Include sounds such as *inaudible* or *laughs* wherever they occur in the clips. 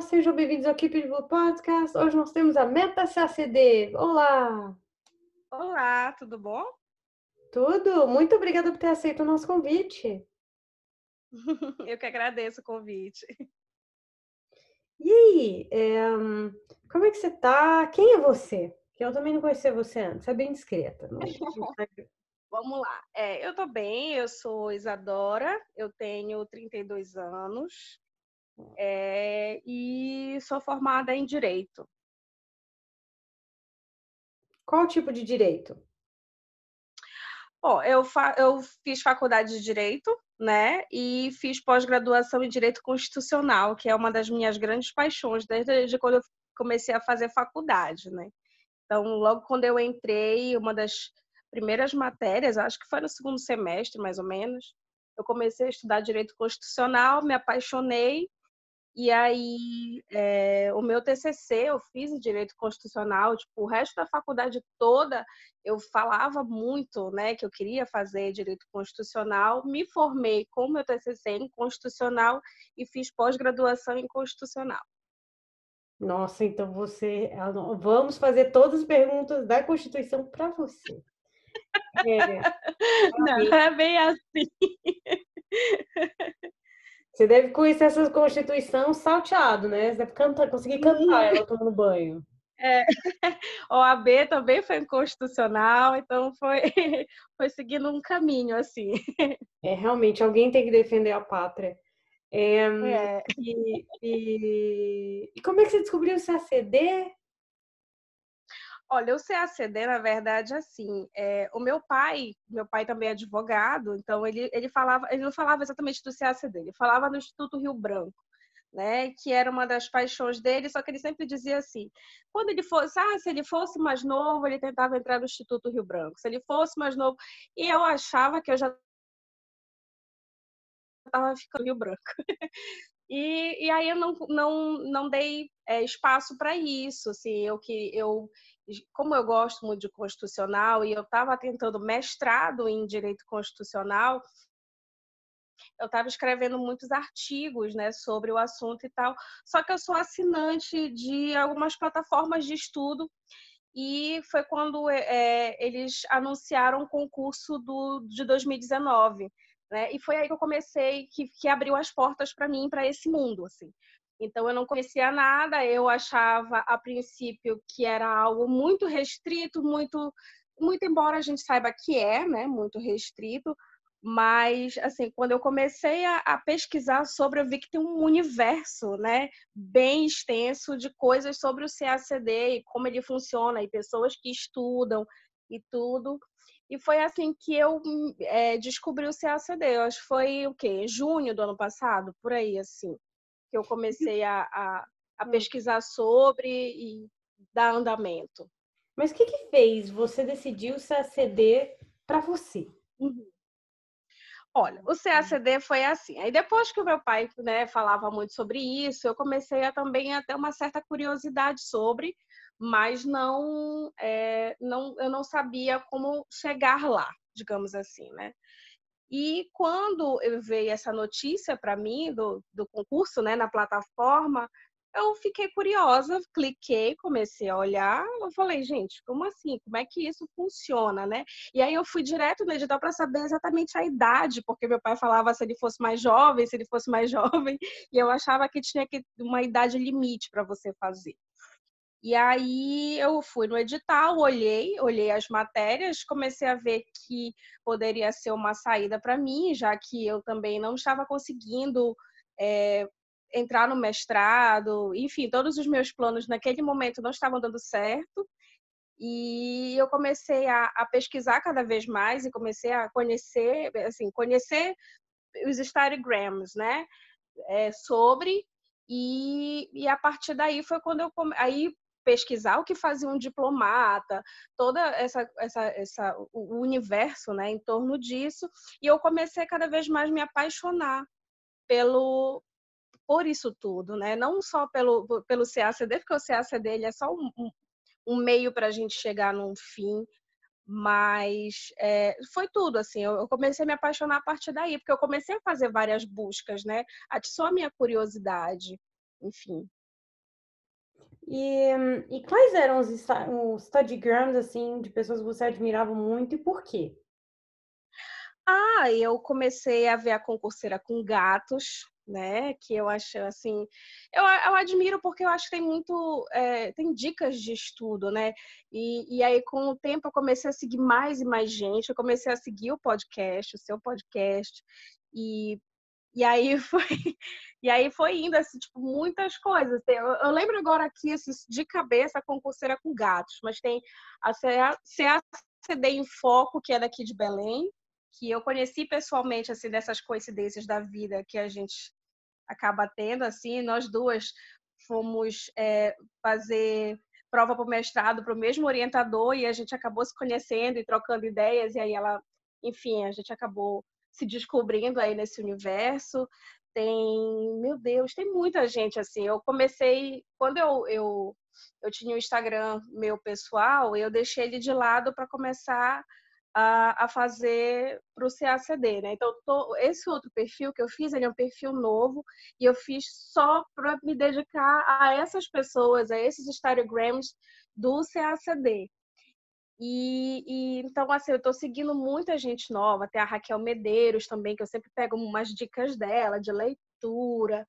sejam bem-vindos ao Keep Blue Podcast. Hoje nós temos a Meta CACD. Olá! Olá, tudo bom? Tudo? Muito obrigada por ter aceito o nosso convite. *laughs* Eu que agradeço o convite. E aí, é, como é que você tá? Quem é você? Eu também não conhecia você antes, é bem discreta. Não... *laughs* Vamos lá. É, eu tô bem, eu sou Isadora, eu tenho 32 anos, é, e sou formada em Direito. Qual tipo de direito? Bom, eu, fa eu fiz faculdade de Direito, né? E fiz pós-graduação em Direito Constitucional, que é uma das minhas grandes paixões desde quando eu comecei a fazer faculdade, né? Então, logo quando eu entrei, uma das primeiras matérias, acho que foi no segundo semestre, mais ou menos, eu comecei a estudar Direito Constitucional, me apaixonei e aí, é, o meu TCC eu fiz em Direito Constitucional, tipo, o resto da faculdade toda eu falava muito, né, que eu queria fazer Direito Constitucional, me formei com o meu TCC em Constitucional e fiz pós-graduação em Constitucional. Nossa, então você. Vamos fazer todas as perguntas da Constituição para você. É, *laughs* Não, é bem assim. *laughs* Você deve conhecer essa Constituição salteado, né? Você deve cantar, conseguir cantar ela tomando banho. É, *laughs* OAB também foi inconstitucional, então foi, *laughs* foi seguindo um caminho assim. *laughs* É, realmente, alguém tem que defender a pátria. É, é. E, e, e, como é que você descobriu o CACD? Olha, o CACD, na verdade, assim, é, o meu pai, meu pai também é advogado, então ele, ele falava, ele não falava exatamente do CACD, ele falava no Instituto Rio Branco, né, que era uma das paixões dele, só que ele sempre dizia assim, quando ele fosse, ah, se ele fosse mais novo, ele tentava entrar no Instituto Rio Branco, se ele fosse mais novo, e eu achava que eu já estava ficando Rio Branco. *laughs* E, e aí eu não, não, não dei é, espaço para isso, assim, eu que eu como eu gosto muito de constitucional e eu estava tentando mestrado em direito constitucional, eu estava escrevendo muitos artigos né, sobre o assunto e tal. Só que eu sou assinante de algumas plataformas de estudo e foi quando é, eles anunciaram o concurso do, de 2019. Né? E foi aí que eu comecei, que, que abriu as portas para mim, para esse mundo, assim. Então eu não conhecia nada, eu achava a princípio que era algo muito restrito, muito, muito embora a gente saiba que é, né, muito restrito, mas assim quando eu comecei a, a, pesquisar sobre eu vi que tem um universo né bem extenso de coisas sobre o CACD e como ele funciona e pessoas que estudam e tudo e foi assim que eu é, descobri o CACD. Eu acho que foi o quê? Junho do ano passado, por aí, assim. Que eu comecei a, a, a hum. pesquisar sobre e dar andamento. Mas o que, que fez você decidir o CACD para você? Uhum. Olha, o CACD foi assim. Aí depois que o meu pai né, falava muito sobre isso, eu comecei a também a ter uma certa curiosidade sobre, mas não, é, não eu não sabia como chegar lá, digamos assim, né? E quando eu veio essa notícia para mim do, do concurso, né, na plataforma, eu fiquei curiosa, cliquei, comecei a olhar, eu falei, gente, como assim? Como é que isso funciona, né? E aí eu fui direto no edital para saber exatamente a idade, porque meu pai falava se ele fosse mais jovem, se ele fosse mais *laughs* jovem, e eu achava que tinha que uma idade limite para você fazer. E aí eu fui no edital, olhei, olhei as matérias, comecei a ver que poderia ser uma saída para mim, já que eu também não estava conseguindo é, entrar no mestrado, enfim, todos os meus planos naquele momento não estavam dando certo. E eu comecei a, a pesquisar cada vez mais e comecei a conhecer, assim, conhecer os studygrams, né, é, sobre e, e a partir daí foi quando eu aí pesquisar o que fazia um diplomata, toda essa, essa, essa o universo, né, em torno disso, e eu comecei cada vez mais me apaixonar pelo por isso tudo, né? Não só pelo pelo CACD, porque o CACD ele é só um, um, meio para a gente chegar num fim, mas é, foi tudo assim. Eu comecei a me apaixonar a partir daí, porque eu comecei a fazer várias buscas, né? Atiçou a minha curiosidade, enfim. E, e quais eram os, os studygrams, assim, de pessoas que você admirava muito e por quê? Ah, eu comecei a ver a concurseira com gatos, né? Que eu acho assim, eu, eu admiro porque eu acho que tem muito, é, tem dicas de estudo, né? E, e aí com o tempo eu comecei a seguir mais e mais gente, eu comecei a seguir o podcast, o seu podcast, e, e aí *laughs* foi, e aí foi indo assim, tipo, muitas coisas. Eu, eu lembro agora aqui assim, de cabeça a concurseira com gatos, mas tem a CACD em Foco, que é daqui de Belém, que eu conheci pessoalmente assim dessas coincidências da vida que a gente acaba tendo, assim, nós duas fomos é, fazer prova para o mestrado para o mesmo orientador e a gente acabou se conhecendo e trocando ideias e aí ela, enfim, a gente acabou se descobrindo aí nesse universo. Tem, meu Deus, tem muita gente assim. Eu comecei quando eu eu, eu tinha o Instagram meu pessoal, eu deixei ele de lado para começar a, a fazer para o CACD, né? Então, tô, esse outro perfil que eu fiz, ele é um perfil novo e eu fiz só para me dedicar a essas pessoas, a esses Instagrams do CACD. E, e, então, assim, eu estou seguindo muita gente nova, tem a Raquel Medeiros também, que eu sempre pego umas dicas dela de leitura.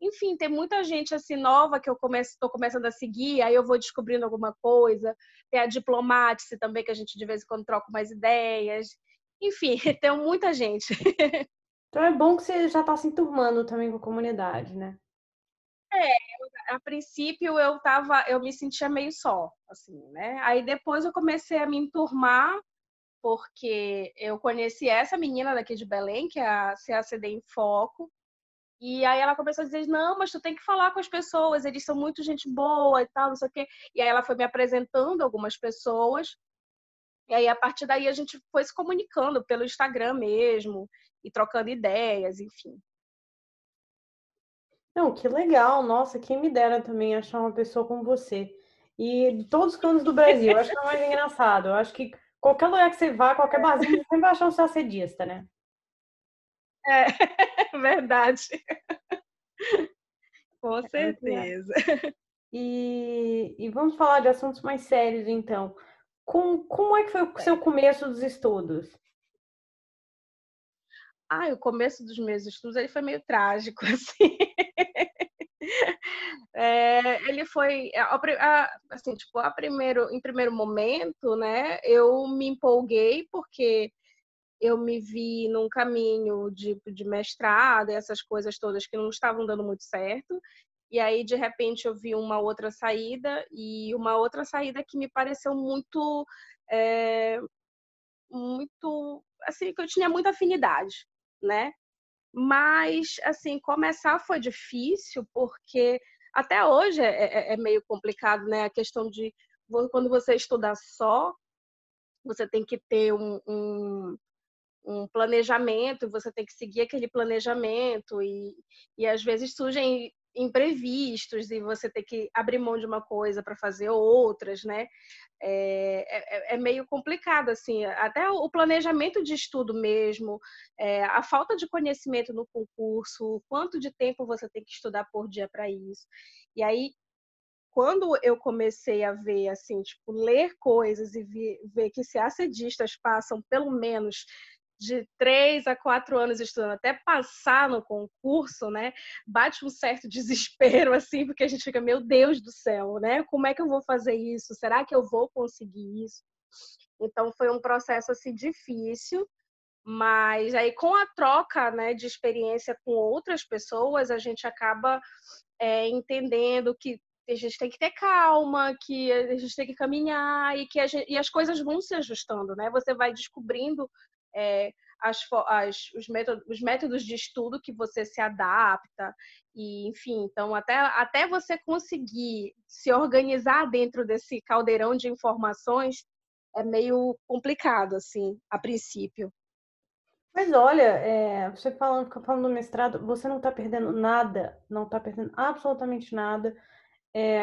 Enfim, tem muita gente assim nova que eu estou começando a seguir, aí eu vou descobrindo alguma coisa. Tem a Diplomatice também, que a gente de vez em quando troca mais ideias. Enfim, *laughs* tem muita gente. Então é bom que você já está se enturmando também com a comunidade, né? É, a princípio eu tava, eu me sentia meio só, assim, né? Aí depois eu comecei a me enturmar, porque eu conheci essa menina daqui de Belém, que é a CACD em Foco, e aí ela começou a dizer, não, mas tu tem que falar com as pessoas, eles são muito gente boa e tal, não sei o quê. E aí ela foi me apresentando algumas pessoas. E aí, a partir daí, a gente foi se comunicando pelo Instagram mesmo, e trocando ideias, enfim. Não, que legal. Nossa, quem me dera também achar uma pessoa como você. E de todos os cantos do Brasil, acho que é mais engraçado. Eu acho que qualquer lugar que você vá, qualquer barzinho, você sempre vai achar um sacedista, né? É, *laughs* verdade. *laughs* Com é certeza. E, e, vamos falar de assuntos mais sérios, então. Com, como é que foi o seu começo dos estudos? Ah, o começo dos meus estudos ele foi meio trágico, *laughs* assim. É, ele foi assim, tipo, a primeiro, em primeiro momento, né? Eu me empolguei porque eu me vi num caminho de, de mestrado essas coisas todas que não estavam dando muito certo. E aí, de repente, eu vi uma outra saída e uma outra saída que me pareceu muito, é, muito, assim, que eu tinha muita afinidade, né? Mas, assim, começar foi difícil porque até hoje é, é, é meio complicado, né? A questão de quando você estuda só, você tem que ter um, um um planejamento, você tem que seguir aquele planejamento e, e às vezes surgem imprevistos e você tem que abrir mão de uma coisa para fazer outras, né? É, é, é, meio complicado, assim, até o planejamento de estudo mesmo, é, a falta de conhecimento no concurso, quanto de tempo você tem que estudar por dia para isso. E aí, quando eu comecei a ver, assim, tipo, ler coisas e ver, ver que se assedistas passam pelo menos de três a quatro anos estudando até passar no concurso, né? Bate um certo *laughs* desespero, assim, porque a gente fica, meu Deus do céu, né? Como é que eu vou fazer isso? Será que eu vou conseguir isso? Então foi um processo assim difícil, mas aí com a troca, né, de experiência com outras pessoas, a gente acaba é, entendendo que a gente tem que ter calma, que a gente tem que caminhar e que gente, e as coisas vão se ajustando, né? Você vai descobrindo é, as, as, os, métodos, os métodos de estudo que você se adapta, e enfim, então até, até você conseguir se organizar dentro desse caldeirão de informações é meio complicado, assim, a princípio. Mas olha, é, você falando, falando do mestrado, você não está perdendo nada, não está perdendo absolutamente nada. É,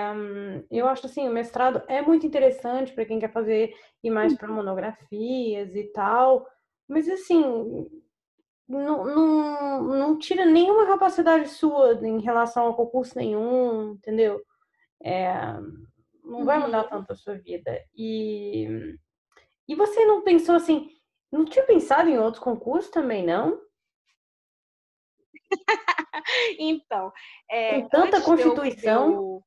eu acho assim, o mestrado é muito interessante para quem quer fazer ir mais para monografias e tal, mas assim, não, não, não tira nenhuma capacidade sua em relação a concurso nenhum, entendeu? é, não vai mudar uhum. tanto a sua vida. E, e você não pensou assim, não tinha pensado em outros concursos também, não? *laughs* então, é, com tanta constituição.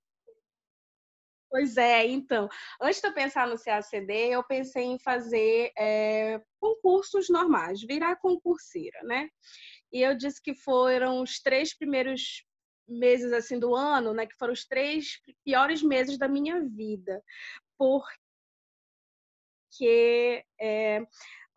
Pois é, então, antes de eu pensar no CACD, eu pensei em fazer é, concursos normais, virar concurseira, né? E eu disse que foram os três primeiros meses assim do ano, né, que foram os três piores meses da minha vida, porque é,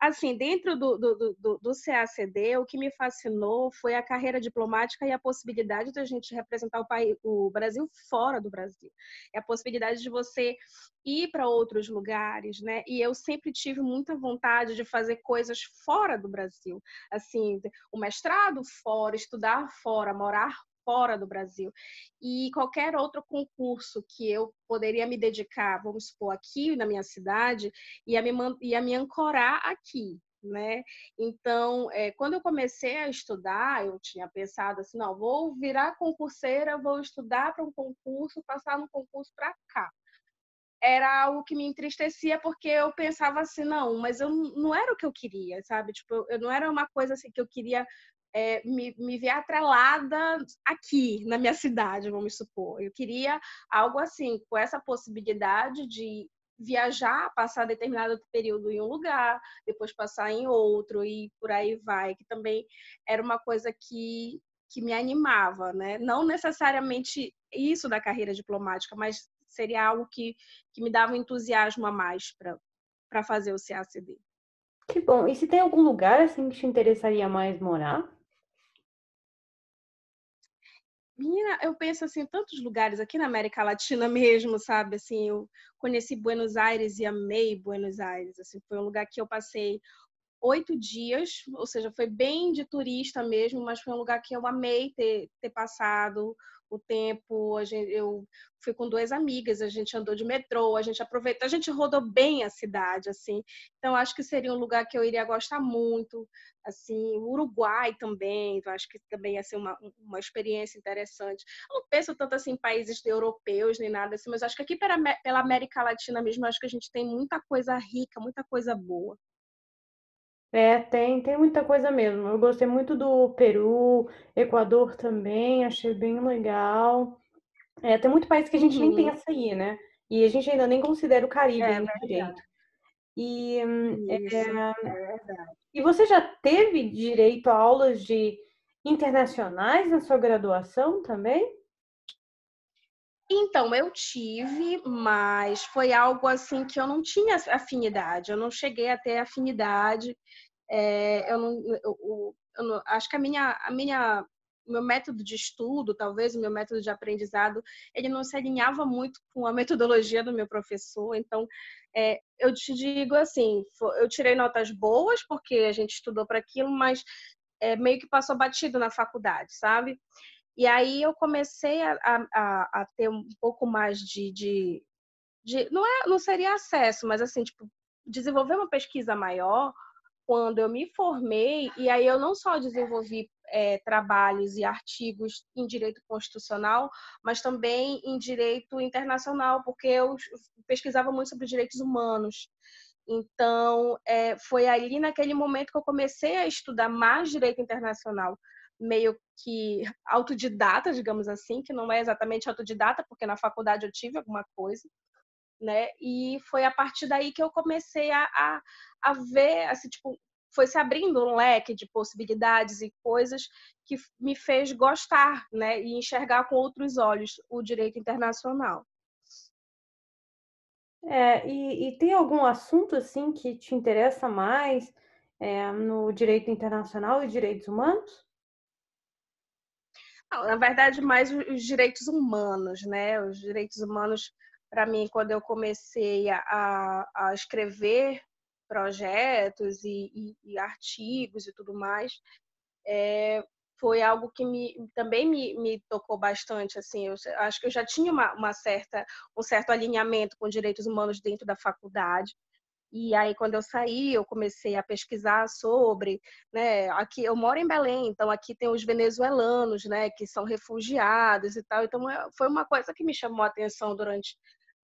assim, dentro do, do, do, do, CACD, o que me fascinou foi a carreira diplomática e a possibilidade de a gente representar o, país, o Brasil fora do Brasil. É a possibilidade de você ir para outros lugares, né? E eu sempre tive muita vontade de fazer coisas fora do Brasil. Assim, o mestrado fora, estudar fora, morar fora do Brasil. E qualquer outro concurso que eu poderia me dedicar, vamos supor, aqui na minha cidade, ia me, ia me ancorar aqui. Né? Então, é, quando eu comecei a estudar, eu tinha pensado assim, não, vou virar concurseira, vou estudar para um concurso, passar no concurso para cá era algo que me entristecia porque eu pensava assim, não, mas eu não era o que eu queria, sabe? Tipo, eu não era uma coisa assim que eu queria é, me, me ver atrelada aqui na minha cidade, vamos supor. Eu queria algo assim, com essa possibilidade de viajar, passar determinado período em um lugar, depois passar em outro e por aí vai, que também era uma coisa que, que me animava, né? Não necessariamente isso da carreira diplomática, mas seria algo que, que me dava um entusiasmo a mais para fazer o CACD. Que bom. E se tem algum lugar assim que te interessaria mais morar? Menina, eu penso assim, tantos lugares aqui na América Latina mesmo, sabe? Assim, eu conheci Buenos Aires e amei Buenos Aires. Assim, foi um lugar que eu passei oito dias, ou seja, foi bem de turista mesmo, mas foi um lugar que eu amei ter, ter passado o tempo. A gente, eu fui com duas amigas, a gente andou de metrô, a gente aproveitou, a gente rodou bem a cidade, assim. Então, acho que seria um lugar que eu iria gostar muito. Assim, o Uruguai também, acho que também ia ser uma, uma experiência interessante. Eu não penso tanto assim em países europeus nem nada assim, mas acho que aqui pela América Latina mesmo, acho que a gente tem muita coisa rica, muita coisa boa. É, tem, tem muita coisa mesmo. Eu gostei muito do Peru, Equador também, achei bem legal. É, tem muito país que a gente nem Uhum. pensa aí, né? E a gente ainda nem considera o Caribe É direito. E, é, Isso, é verdade. e você já teve direito a aulas de internacionais na sua graduação também? Então, eu tive, mas foi algo assim que eu não tinha afinidade, eu não cheguei a ter afinidade. É, eu não, eu, eu não, acho que a minha, a minha, meu método de estudo, talvez o meu método de aprendizado, ele não se alinhava muito com a metodologia do meu professor. Então, é, eu te digo assim, eu tirei notas boas porque a gente estudou para aquilo, mas é, meio que passou batido na faculdade, sabe? E aí eu comecei a, a, a ter um pouco mais de, de, de, não é, não seria acesso, mas assim, tipo, desenvolver uma pesquisa maior quando eu me formei e aí eu não só desenvolvi é, trabalhos e artigos em direito constitucional, mas também em direito internacional, porque eu pesquisava muito sobre direitos humanos. Então, é, foi ali naquele momento que eu comecei a estudar mais direito internacional meio que autodidata, digamos assim, que não é exatamente autodidata, porque na faculdade eu tive alguma coisa, né? E foi a partir daí que eu comecei a, a, a ver, assim, tipo, foi se abrindo um leque de possibilidades e coisas que me fez gostar, né? E enxergar com outros olhos o direito internacional. É, e, e tem algum assunto assim que te interessa mais é, no direito internacional e direitos humanos? na verdade, mais os direitos humanos, né? Os direitos humanos, para mim, quando eu comecei a, a escrever projetos e, e, e, artigos e tudo mais, é, foi algo que me, também me, me, tocou bastante. Assim, eu acho que eu já tinha uma, uma certa, um certo alinhamento com direitos humanos dentro da faculdade. E aí, quando eu saí, eu comecei a pesquisar sobre, né? Aqui eu moro em Belém, então aqui tem os venezuelanos, né? Que são refugiados e tal. Então é, foi uma coisa que me chamou a atenção durante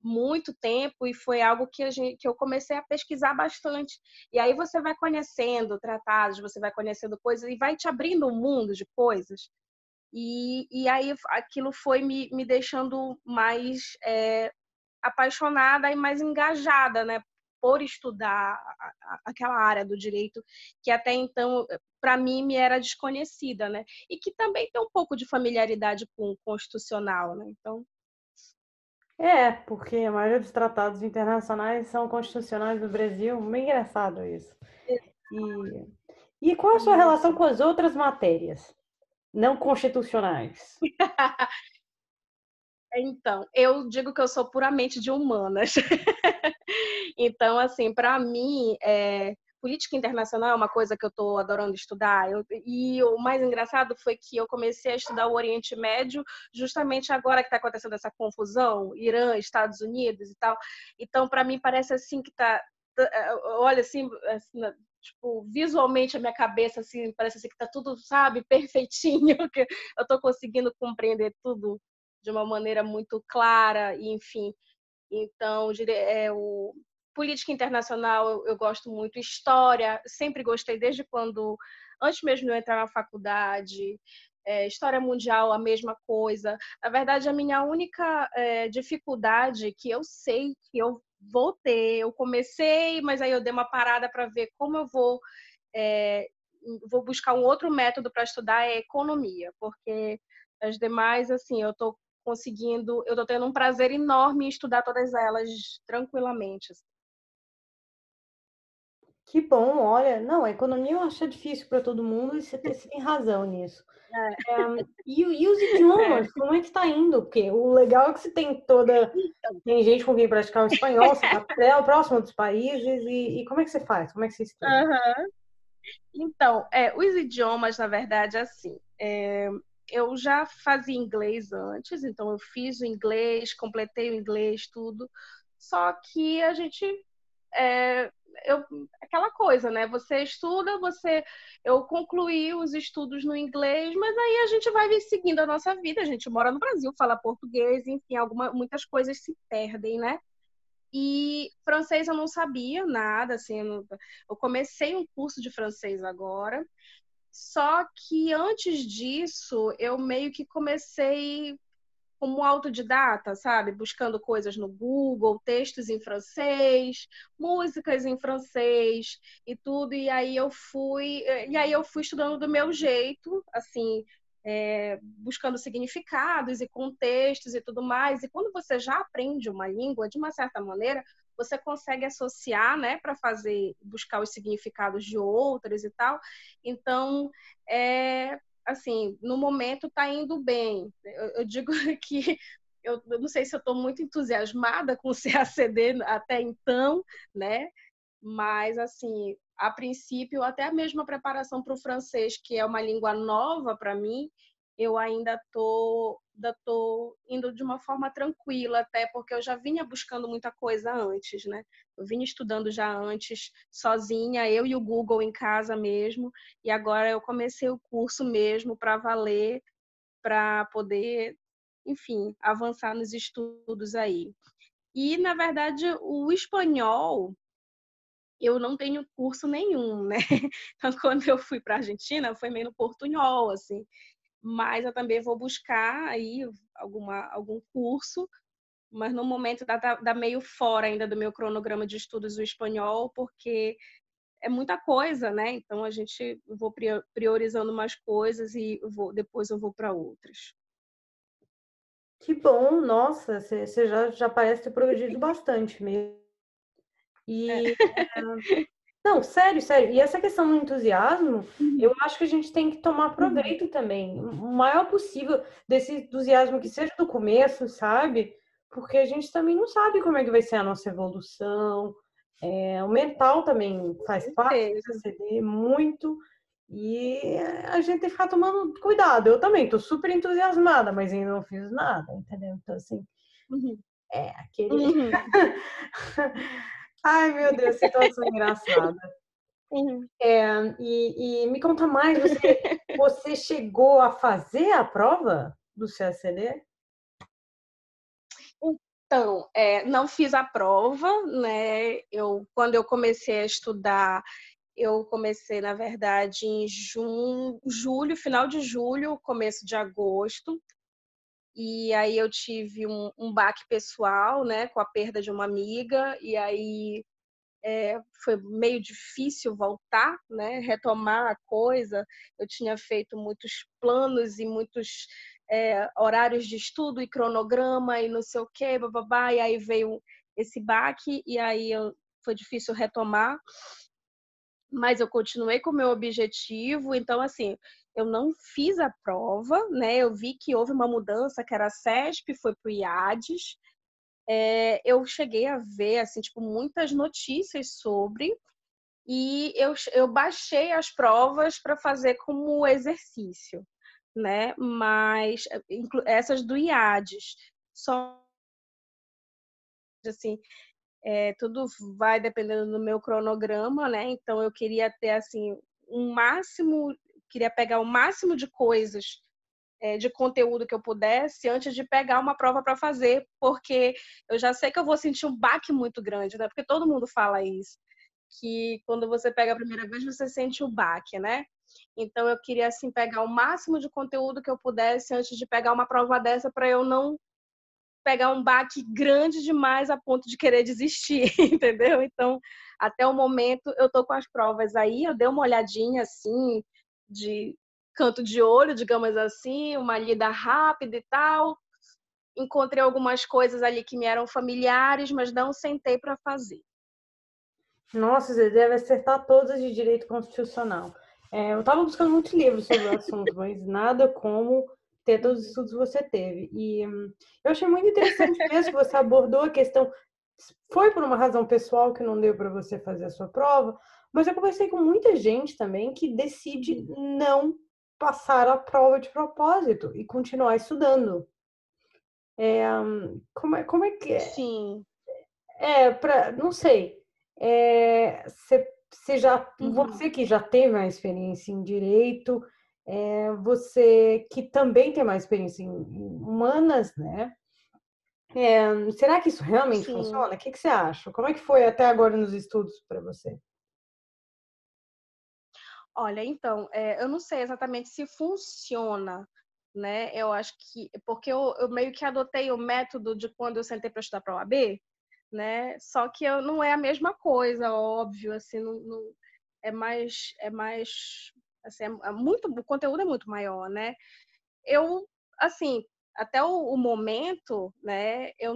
muito tempo e foi algo que, a gente, que eu comecei a pesquisar bastante. E aí você vai conhecendo tratados, você vai conhecendo coisas e vai te abrindo um mundo de coisas. E, e aí aquilo foi me, me deixando mais é, apaixonada e mais engajada, né? por estudar aquela área do direito que até então para mim me era desconhecida, né? E que também tem um pouco de familiaridade com o constitucional, né? Então é, porque a maioria dos tratados internacionais são constitucionais do Brasil. Bem engraçado isso. E, e qual a sua relação com as outras matérias não constitucionais? *laughs* Então, eu digo que eu sou puramente de humanas. *laughs* então, assim, para mim, é, política internacional é uma coisa que eu estou adorando estudar. Eu, e o mais engraçado foi que eu comecei a estudar o Oriente Médio justamente agora que está acontecendo essa confusão, Irã, Estados Unidos e tal. Então, para mim, parece assim que está. Tá, é, olha, assim, assim tipo, visualmente a minha cabeça assim, parece assim que tá tudo, sabe, *laughs* perfeitinho, que eu tô conseguindo compreender tudo de uma maneira muito clara, e enfim. Então, é, o, política internacional eu, gosto muito, história, sempre gostei desde quando, antes mesmo de eu entrar na faculdade, é, história mundial, a mesma coisa. Na verdade, a minha única é, dificuldade que eu sei que eu vou ter, eu comecei, mas aí eu dei uma parada para ver como eu vou. É, vou buscar um outro método para estudar é economia, porque as demais, assim, eu estou conseguindo, eu tô tendo um prazer enorme em estudar todas elas tranquilamente. Assim. Que bom, olha, não, a economia eu acho difícil para todo mundo e você tem, razão nisso. É. É, e, e, os idiomas, *laughs* é. como é que está indo? Porque o legal é que você tem toda. Então. Tem gente com quem praticar o espanhol, você está próximo dos países, e, e, como é que você faz? Como é que você estuda? Uhum. Então, é, os idiomas, na verdade, assim, é, eu já fazia inglês antes, então eu fiz o inglês, completei o inglês, tudo. Só que a gente é, eu, aquela coisa, né? Você estuda, você eu concluí os estudos no inglês, mas aí a gente vai seguindo a nossa vida. A gente mora no Brasil, fala português, enfim, alguma, muitas coisas se perdem, né? E francês eu não sabia nada, assim, eu, eu comecei um curso de francês agora só que antes disso, eu meio que comecei como autodidata, sabe? Buscando coisas no Google, textos em francês, músicas em francês e tudo. E aí eu fui, e aí eu fui estudando do meu jeito, assim, é, buscando significados e contextos e tudo mais. E quando você já aprende uma língua, de uma certa maneira, você consegue associar, né, para fazer, buscar os significados de outras e tal. Então, é, assim, no momento está indo bem. Eu, eu digo *laughs* que eu, eu, não sei se eu estou muito entusiasmada com o *laughs* CACD até então, né? Mas, assim, a princípio, até a mesma preparação para o francês, que é uma língua nova para mim, eu ainda tô, ainda tô indo de uma forma tranquila, até porque eu já vinha buscando muita coisa antes, né? Eu vinha estudando já antes, sozinha, eu e o Google em casa mesmo, e agora eu comecei o curso mesmo para valer, para poder, enfim, avançar nos estudos aí. E, na verdade, o espanhol, eu não tenho curso nenhum, né? *laughs* Então, quando eu fui para a Argentina, foi meio no portunhol, assim mas eu também vou buscar aí alguma, algum curso, mas no momento dá, dá meio fora ainda do meu cronograma de estudos o espanhol, porque é muita coisa, né? Então a gente vou priorizando umas coisas e vou, depois eu vou para outras. Que bom, nossa, você já, já parece ter progredido *laughs* bastante mesmo. E é. Não, sério, sério. E essa questão do entusiasmo, uhum. eu acho que a gente tem que tomar uhum. proveito uhum. também, o maior possível desse entusiasmo que seja do começo, sabe? Porque a gente também não sabe como é que vai ser a nossa evolução. É, o mental também faz parte dessa CD muito. E a gente tem que ficar tomando cuidado. Eu também tô super entusiasmada, mas ainda não fiz nada, entendeu? Então, assim, uhum. é aquele. *laughs* Ai, meu Deus, situação engraçada. Uhum. É, e, e, me conta mais, você, você chegou a fazer a prova do CACD? Então, é, não fiz a prova, né? Eu, quando eu comecei a estudar, eu comecei, na verdade, em junho, julho, final de julho, começo de agosto. E aí eu tive um, um baque pessoal, né, com a perda de uma amiga, e aí é, foi meio difícil voltar, né, retomar a coisa. Eu tinha feito muitos planos e muitos é, horários de estudo e cronograma e não sei o quê, bababá, e aí veio esse baque, e aí eu, foi difícil retomar mas eu continuei com o meu objetivo. Então, assim, eu não fiz a prova, né? Eu vi que houve uma mudança, que era a CESP, foi para o IADES. É, eu cheguei a ver, assim, tipo, muitas notícias sobre e eu, eu baixei as provas para fazer como exercício, né? Mas essas do IADES, só assim, é, tudo vai dependendo do meu cronograma, né? Então eu queria ter assim um máximo, queria pegar o máximo de coisas é, de conteúdo que eu pudesse antes de pegar uma prova para fazer, porque eu já sei que eu vou sentir um baque muito grande, né? Porque todo mundo fala isso, que quando você pega a primeira vez você sente o baque, né? Então eu queria assim pegar o máximo de conteúdo que eu pudesse antes de pegar uma prova dessa para eu não pegar um baque grande demais a ponto de querer desistir, *laughs* entendeu? Então, até o momento, eu tô com as provas aí, eu dei uma olhadinha assim, de canto de olho, digamos assim, uma lida rápida e tal. Encontrei algumas coisas ali que me eram familiares, mas não sentei para fazer. Nossa, você deve acertar todas de direito constitucional. É, eu estava buscando muitos livros sobre o assunto, mas nada como ter todos os estudos que você teve. E hum, eu achei muito interessante mesmo que você abordou a questão. Foi por uma razão pessoal que não deu para você fazer a sua prova, mas eu conversei com muita gente também que decide não passar a prova de propósito e continuar estudando. É, como, é, como é que é? Sim. É, pra, não sei. É, já, uhum. você que já teve uma experiência em direito, é, você que também tem mais experiência em humanas, né? É, será que isso realmente Sim. funciona? O que, que você acha? Como é que foi até agora nos estudos para você? Olha, então, é, eu não sei exatamente se funciona, né? Eu acho que porque eu, eu meio que adotei o método de quando eu sentei para estudar para o AB, né? Só que eu, não é a mesma coisa, óbvio, assim, não, não é mais é mais Assim, é, é muito, o conteúdo é muito maior, né? Eu, assim, até o, o momento, né, eu,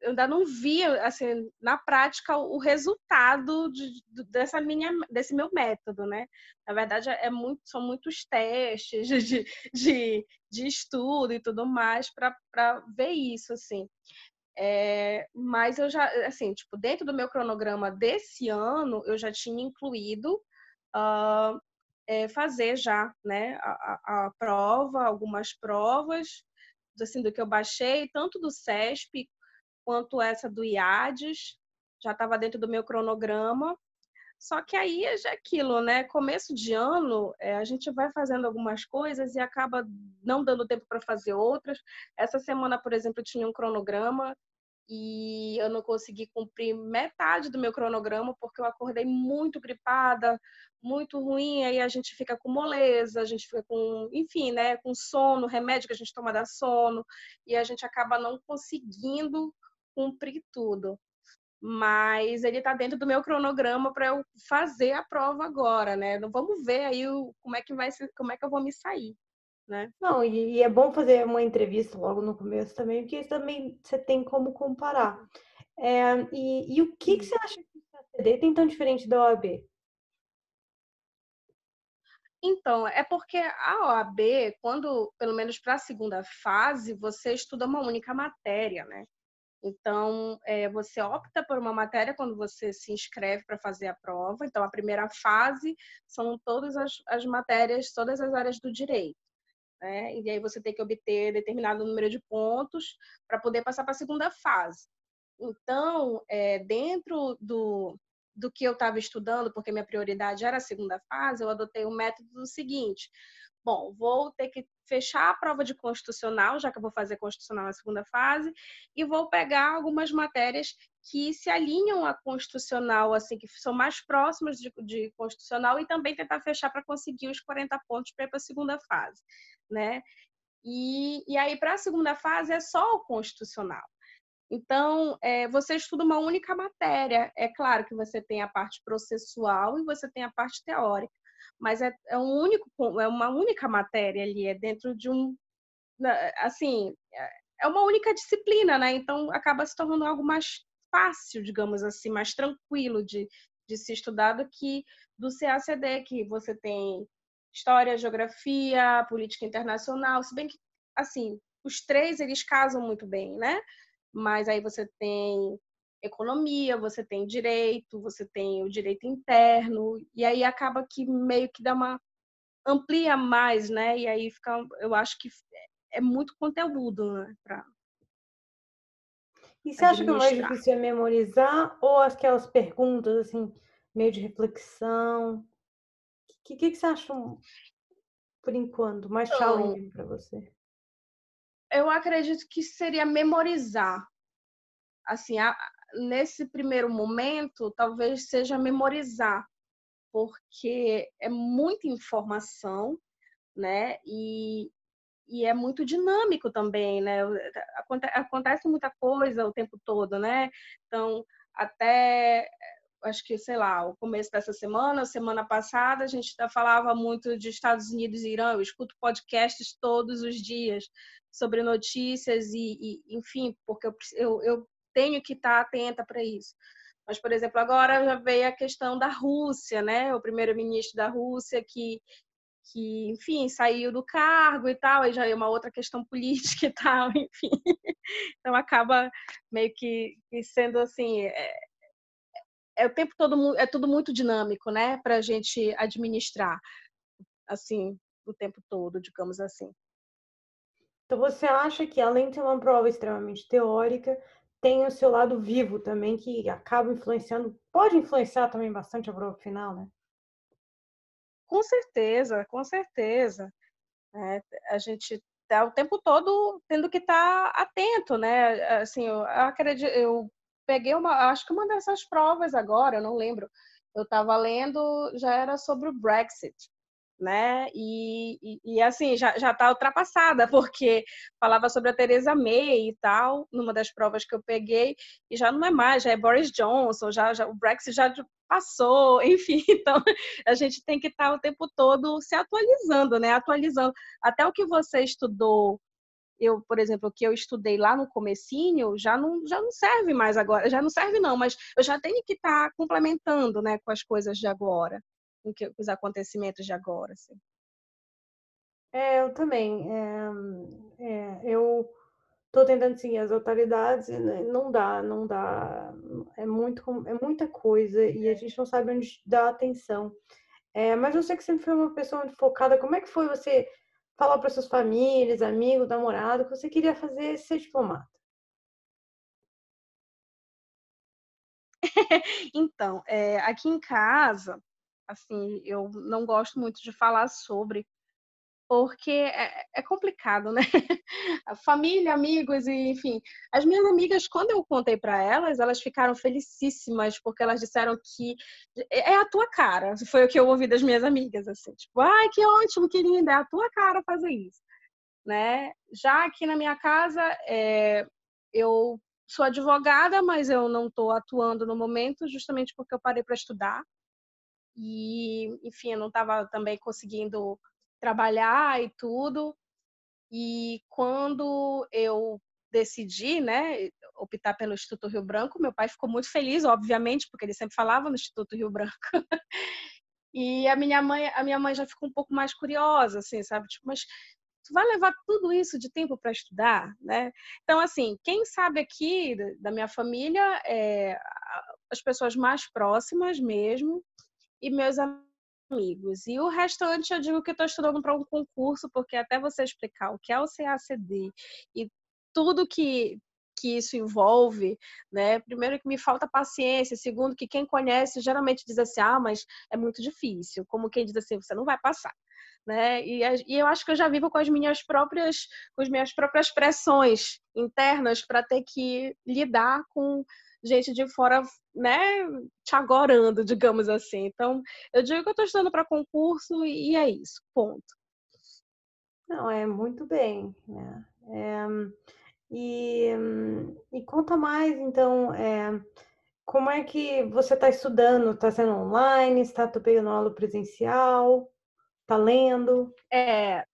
eu, ainda não vi, assim, na prática, o resultado de, dessa minha, desse meu método, né? Na verdade, é muito, são muitos testes de, de, de estudo e tudo mais para ver isso, assim. É, mas eu já, assim, tipo, dentro do meu cronograma desse ano, eu já tinha incluído uh, é, fazer já né, a, a, prova, algumas provas, assim, do que eu baixei, tanto do CESP quanto essa do IADES, já estava dentro do meu cronograma. Só que aí é já aquilo, né? Começo de ano, é, a gente vai fazendo algumas coisas e acaba não dando tempo para fazer outras. Essa semana, por exemplo, tinha um cronograma e eu não consegui cumprir metade do meu cronograma porque eu acordei muito gripada, muito ruim, aí a gente fica com moleza, a gente fica com, enfim, né, com sono, remédio que a gente toma da sono, e a gente acaba não conseguindo cumprir tudo. Mas ele está dentro do meu cronograma para eu fazer a prova agora, né? Vamos ver aí o, como é que vai como é que eu vou me sair né? Não, e, e, é bom fazer uma entrevista logo no começo também, porque também você tem como comparar. É, e, e, o que, que você acha que o CACD tem tão diferente da OAB? Então, é porque a OAB, quando, pelo menos para a segunda fase, você estuda uma única matéria, né? Então, é, você opta por uma matéria quando você se inscreve para fazer a prova. Então, a primeira fase são todas as, as matérias, todas as áreas do direito né? E aí você tem que obter determinado número de pontos para poder passar para a segunda fase. Então, é, dentro do, do que eu estava estudando, porque minha prioridade era a segunda fase, eu adotei o método do seguinte: bom, vou ter que fechar a prova de constitucional, já que eu vou fazer constitucional na segunda fase, e vou pegar algumas matérias que se alinham à constitucional, assim, que são mais próximas de, de constitucional, e também tentar fechar para conseguir os 40 pontos para ir para a segunda fase, né? E, e aí, para a segunda fase, é só o constitucional. Então, é, você estuda uma única matéria. É claro que você tem a parte processual e você tem a parte teórica, mas é, é um único, é uma única matéria ali, é dentro de um, assim, é uma única disciplina, né? Então, acaba se tornando algo mais fácil, digamos assim, mais tranquilo de, de se estudar do que do CACD, que você tem história, geografia, política internacional, se bem que, assim, os três eles casam muito bem, né? Mas aí você tem economia, você tem direito, você tem o direito interno, e aí acaba que meio que dá uma amplia mais, né? E aí fica, eu acho que é muito conteúdo, né, para E você acha que o mais difícil é memorizar ou aquelas perguntas assim, meio de reflexão? O que, que, que, você acha por enquanto mais então, challenging para você? Eu acredito que seria memorizar. Assim, a, nesse primeiro momento, talvez seja memorizar, porque é muita informação, né? E, e é muito dinâmico também, né? Acontece muita coisa o tempo todo, né? Então, até acho que, sei lá, o começo dessa semana, semana passada, a gente falava muito de Estados Unidos e Irã. Eu escuto podcasts todos os dias sobre notícias e, e enfim, porque eu, eu, eu tenho que estar atenta para isso. Mas, por exemplo, agora já veio a questão da Rússia, né? O primeiro-ministro da Rússia que, que, enfim, saiu do cargo e tal, aí já é uma outra questão política e tal, *laughs* enfim. Então acaba meio que, sendo assim, é, é, o tempo todo é tudo muito dinâmico, né, para a gente administrar, assim, o tempo todo, digamos assim. Então você acha que além de ser uma prova extremamente teórica, tem o seu lado vivo também que acaba influenciando, pode influenciar também bastante a prova final, né? Com certeza, com certeza. É, a gente está o tempo todo tendo que estar tá atento, né? Assim, eu acredito, eu peguei uma, acho que uma dessas provas agora, eu não lembro. Eu estava lendo, já era sobre o Brexit né? E, e, e, assim, já está ultrapassada, *laughs* porque falava sobre a Theresa May e tal, numa das provas que eu peguei, e já não é mais, já é Boris Johnson, já, já o Brexit já passou, *laughs* enfim, então a gente tem que estar tá o tempo todo se atualizando, né? Atualizando. Até o que você estudou eu, por exemplo, o que eu estudei lá no comecinho, já não, já não serve mais agora, já não serve não, mas eu já tenho que estar tá complementando, né, com as coisas de agora com, que, com os acontecimentos de agora. Assim. É, eu também. É, é, eu estou tentando seguir as autoridades, não dá, não dá. É, muito, é muita coisa e a gente não sabe onde dar atenção. É, mas eu sei que sempre foi uma pessoa muito focada. Como é que foi você falar para suas famílias, amigos, namorado, que você queria fazer ser diplomata? *laughs* então, é, aqui em casa, assim, eu não gosto muito de falar sobre, porque é, é complicado, né? *laughs* A família, amigos e enfim. As minhas amigas, quando eu contei para elas, elas ficaram felicíssimas porque elas disseram que é, é a tua cara. Foi o que eu ouvi das minhas amigas, assim, tipo, ai, que ótimo, que linda, é a tua cara fazer isso, né? Já aqui na minha casa, é, eu sou advogada, mas eu não estou atuando no momento, justamente porque eu parei para estudar e, enfim, eu não estava também conseguindo trabalhar e tudo. E quando eu decidi, né, optar pelo Instituto Rio Branco, meu pai ficou muito feliz, obviamente, porque ele sempre falava no Instituto Rio Branco. *laughs* e a minha mãe, a minha mãe já ficou um pouco mais curiosa, assim, sabe? Tipo, mas tu vai levar tudo isso de tempo para estudar, né? Então, assim, quem sabe aqui da minha família, é, as pessoas mais próximas mesmo, e meus amigos. E o restante eu digo que estou estudando para um concurso, porque até você explicar o que é o CACD e tudo que que isso envolve, né? Primeiro que me falta paciência, segundo que quem conhece geralmente diz assim, ah, mas é muito difícil, como quem diz assim, você não vai passar. Né? E, e eu acho que eu já vivo com as minhas próprias, com as minhas próprias pressões internas para ter que lidar com gente de fora, né, te agorando, digamos assim. Então, eu digo que eu estou estudando para concurso e é isso, ponto. Não, é muito bem, né? É, e, e conta mais, então, é, como é que você está estudando? Está sendo online? Está pegando aula presencial? Está lendo? É,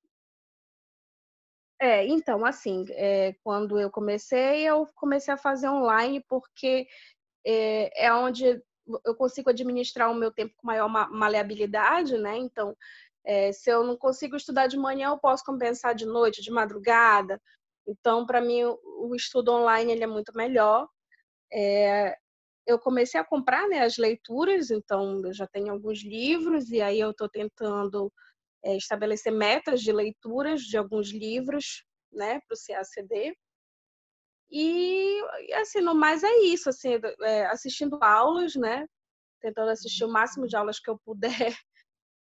é, então, assim, é, quando eu comecei, eu comecei a fazer online porque é, é onde eu consigo administrar o meu tempo com maior maleabilidade, né? Então, é, se eu não consigo estudar de manhã, eu posso compensar de noite, de madrugada. Então, para mim, o, estudo online ele é muito melhor. É, eu comecei a comprar né, as leituras, então eu já tenho alguns livros, e aí eu estou tentando é, estabelecer metas de leituras de alguns livros né, para o CACD. E, assim, no mais é isso, assim, é, assistindo aulas, né? Tentando assistir o máximo de aulas que eu puder *laughs*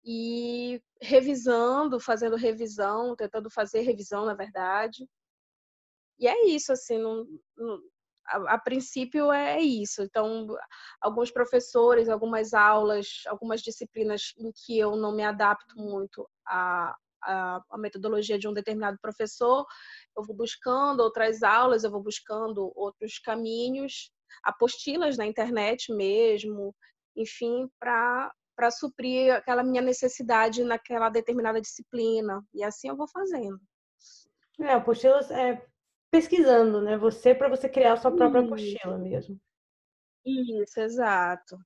e revisando, fazendo revisão, tentando fazer revisão, na verdade. E é isso, assim, não, não, a, princípio é isso. Então, alguns professores, algumas aulas, algumas disciplinas em que eu não me adapto muito à, à, à metodologia de um determinado professor, eu vou buscando outras aulas, eu vou buscando outros caminhos, apostilas na internet mesmo, enfim, para para suprir aquela minha necessidade naquela determinada disciplina. E assim eu vou fazendo. É, apostilas é pesquisando, né? Você para você criar a sua própria Isso. apostila mesmo. Isso, exato.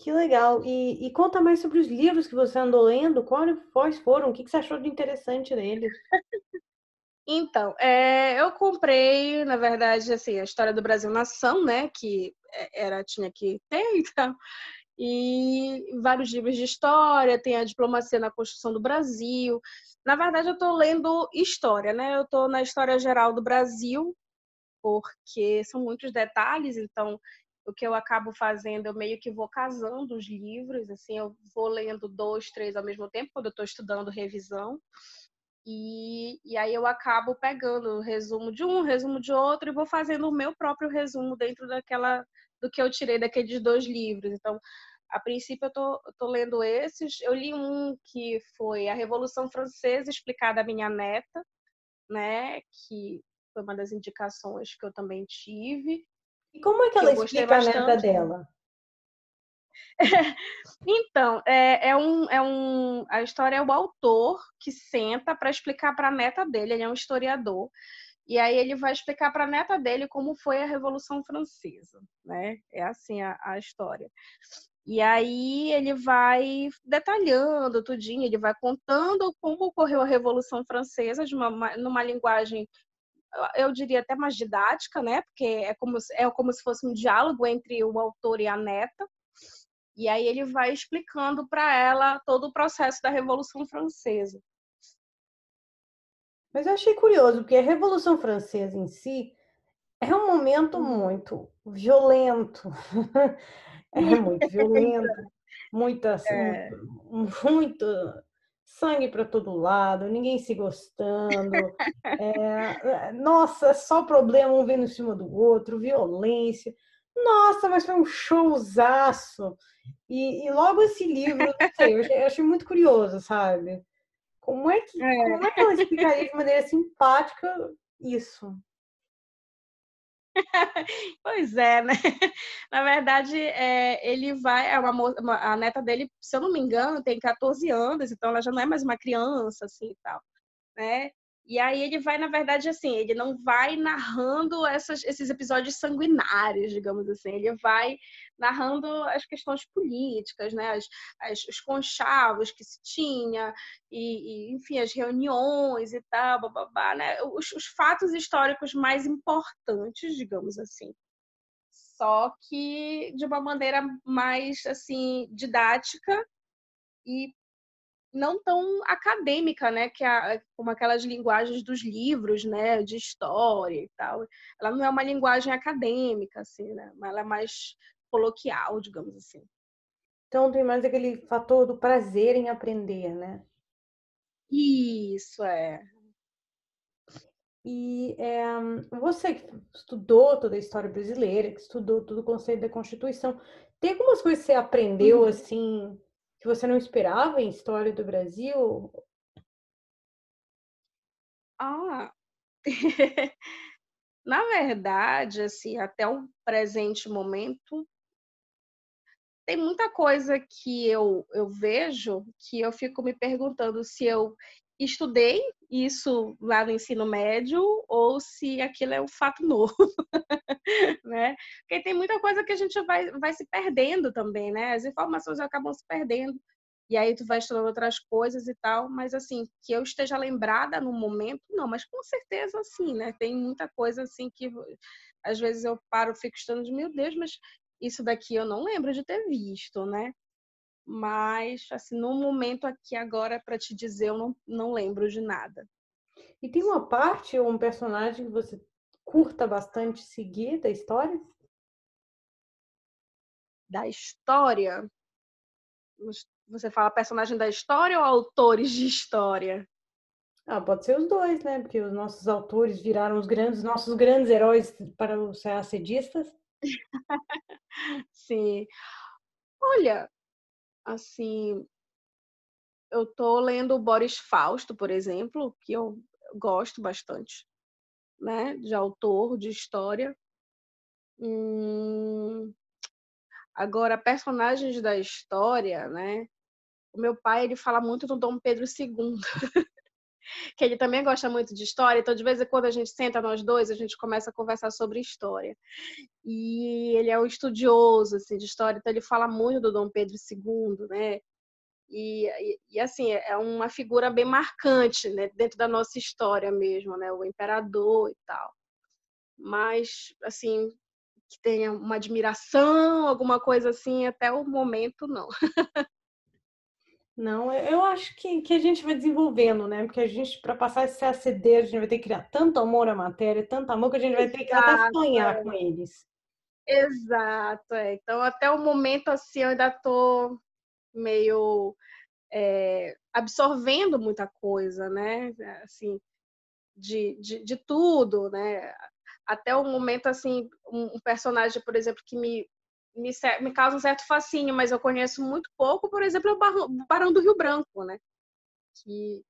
Que legal. E, e, conta mais sobre os livros que você andou lendo. Quais foram? O que você achou de interessante neles? Então, é, eu comprei, na verdade, assim, a história do Brasil Nação, né? Que é, era tinha que ter, *laughs* então. E vários livros de história, tem a diplomacia na construção do Brasil, na verdade, eu estou lendo história, né? Eu estou na história geral do Brasil, porque são muitos detalhes, então o que eu acabo fazendo, eu meio que vou casando os livros, assim, eu vou lendo dois, três ao mesmo tempo, quando eu estou estudando revisão. E, e aí eu acabo pegando o resumo de um, resumo de outro, e vou fazendo o meu próprio resumo dentro daquela do que eu tirei daqueles dois livros. Então, a princípio, eu tô, tô lendo esses. Eu li um que foi A Revolução Francesa Explicada à Minha Neta, né? Que foi uma das indicações que eu também tive. E como é que, que ela explica bastante. a neta dela? *laughs* então, é, é, um, é um. A história é o autor que senta para explicar para a neta dele, ele é um historiador. E aí ele vai explicar para a neta dele como foi a Revolução Francesa, né? É assim a, a história. E aí ele vai detalhando tudinho, ele vai contando como ocorreu a Revolução Francesa de uma, numa linguagem, eu diria até mais didática, né? Porque é como, é como se fosse um diálogo entre o autor e a neta. E aí ele vai explicando para ela todo o processo da Revolução Francesa. Mas eu achei curioso, porque a Revolução Francesa em si é um momento uhum. muito violento. É *laughs* muito violento, muita, assim, é. muito sangue para todo lado, ninguém se gostando. É, nossa, só problema um vendo em cima do outro, violência. Nossa, mas foi um showzaço. E, e logo esse livro, não sei, eu achei, eu achei muito curioso, sabe? Como é, que, é. como é que ela explicaria de maneira simpática isso? *laughs* pois é, né? *laughs* Na verdade, é, ele vai, é uma, uma, a neta dele, se eu não me engano, tem 14 anos, então ela já não é mais uma criança, assim, e tal, né? E aí ele vai, na verdade, assim, ele não vai narrando essas, esses episódios sanguinários, digamos assim. Ele vai narrando as questões políticas, né? As, as, os conchavos que se tinha, e, e, enfim, as reuniões e tal, bababá, né? Os, os fatos históricos mais importantes, digamos assim. Só que de uma maneira mais, assim, didática e não tão acadêmica, né? Que é como aquelas linguagens dos livros, né? De história e tal. Ela não é uma linguagem acadêmica, assim, né? Mas ela é mais coloquial, digamos assim. Então tem mais aquele fator do prazer em aprender, né? Isso, é. E é, você que estudou toda a história brasileira, que estudou todo o conceito da Constituição, tem algumas coisas que você aprendeu, uhum. assim, que você não esperava em história do Brasil? Ah, *laughs* na verdade, assim, até o presente momento, tem muita coisa que eu, eu vejo que eu fico me perguntando se eu estudei isso lá no ensino médio ou se aquilo é um fato novo, *laughs* né? Porque tem muita coisa que a gente vai, vai se perdendo também, né? As informações acabam se perdendo e aí tu vai estudando outras coisas e tal, mas assim, que eu esteja lembrada no momento, não, mas com certeza sim, né? Tem muita coisa assim que às vezes eu paro, fico estudando meu Deus, mas isso daqui eu não lembro de ter visto, né? Mas, assim, no momento aqui agora, para te dizer, eu não, não lembro de nada. E tem uma parte ou um personagem que você curta bastante seguir da história? Da história? Você fala personagem da história ou autores de história? Ah, pode ser os dois, né? Porque os nossos autores viraram os grandes, nossos grandes heróis para os acedistas. *laughs* Sim. Olha, assim, eu tô lendo o Boris Fausto, por exemplo, que eu gosto bastante, né, de autor, de história. Hum... Agora, personagens da história, né? O meu pai, ele fala muito do Dom Pedro II. *laughs* que ele também gosta muito de história, então de vez em quando a gente senta nós dois, a gente começa a conversar sobre história. E ele é um estudioso assim, de história, então ele fala muito do Dom Pedro II, né? E, e, e, assim, é uma figura bem marcante né? dentro da nossa história mesmo, né? O imperador e tal. Mas, assim, que tenha uma admiração, alguma coisa assim, até o momento, não. *laughs* Não, eu acho que, que a gente vai desenvolvendo, né? Porque a gente, para passar esse ACD, a gente vai ter que criar tanto amor à matéria, tanto amor que a gente vai ter que até sonhar com eles. Exato, é. Então, até o momento, assim, eu ainda tô meio é, absorvendo muita coisa, né? Assim, de, de, de tudo, né? Até o momento, assim, um, um personagem, por exemplo, que me me, me causa um certo fascínio, mas eu conheço muito pouco, por exemplo, o Barão do Rio Branco, né? Que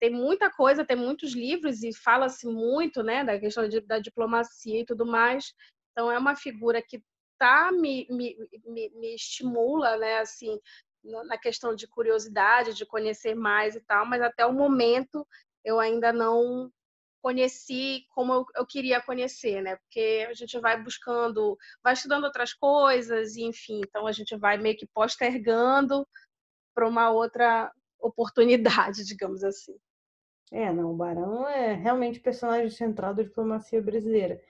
tem muita coisa, tem muitos livros e fala-se muito, né, da questão de, da diplomacia e tudo mais. Então é uma figura que tá me, me, me, me estimula, né, assim, na questão de curiosidade, de conhecer mais e tal, mas até o momento eu ainda não conheci como eu, eu, queria conhecer, né? Porque a gente vai buscando, vai estudando outras coisas, e, enfim, então a gente vai meio que postergando para uma outra oportunidade, *laughs* digamos assim. É, não, o Barão é realmente personagem central da diplomacia brasileira.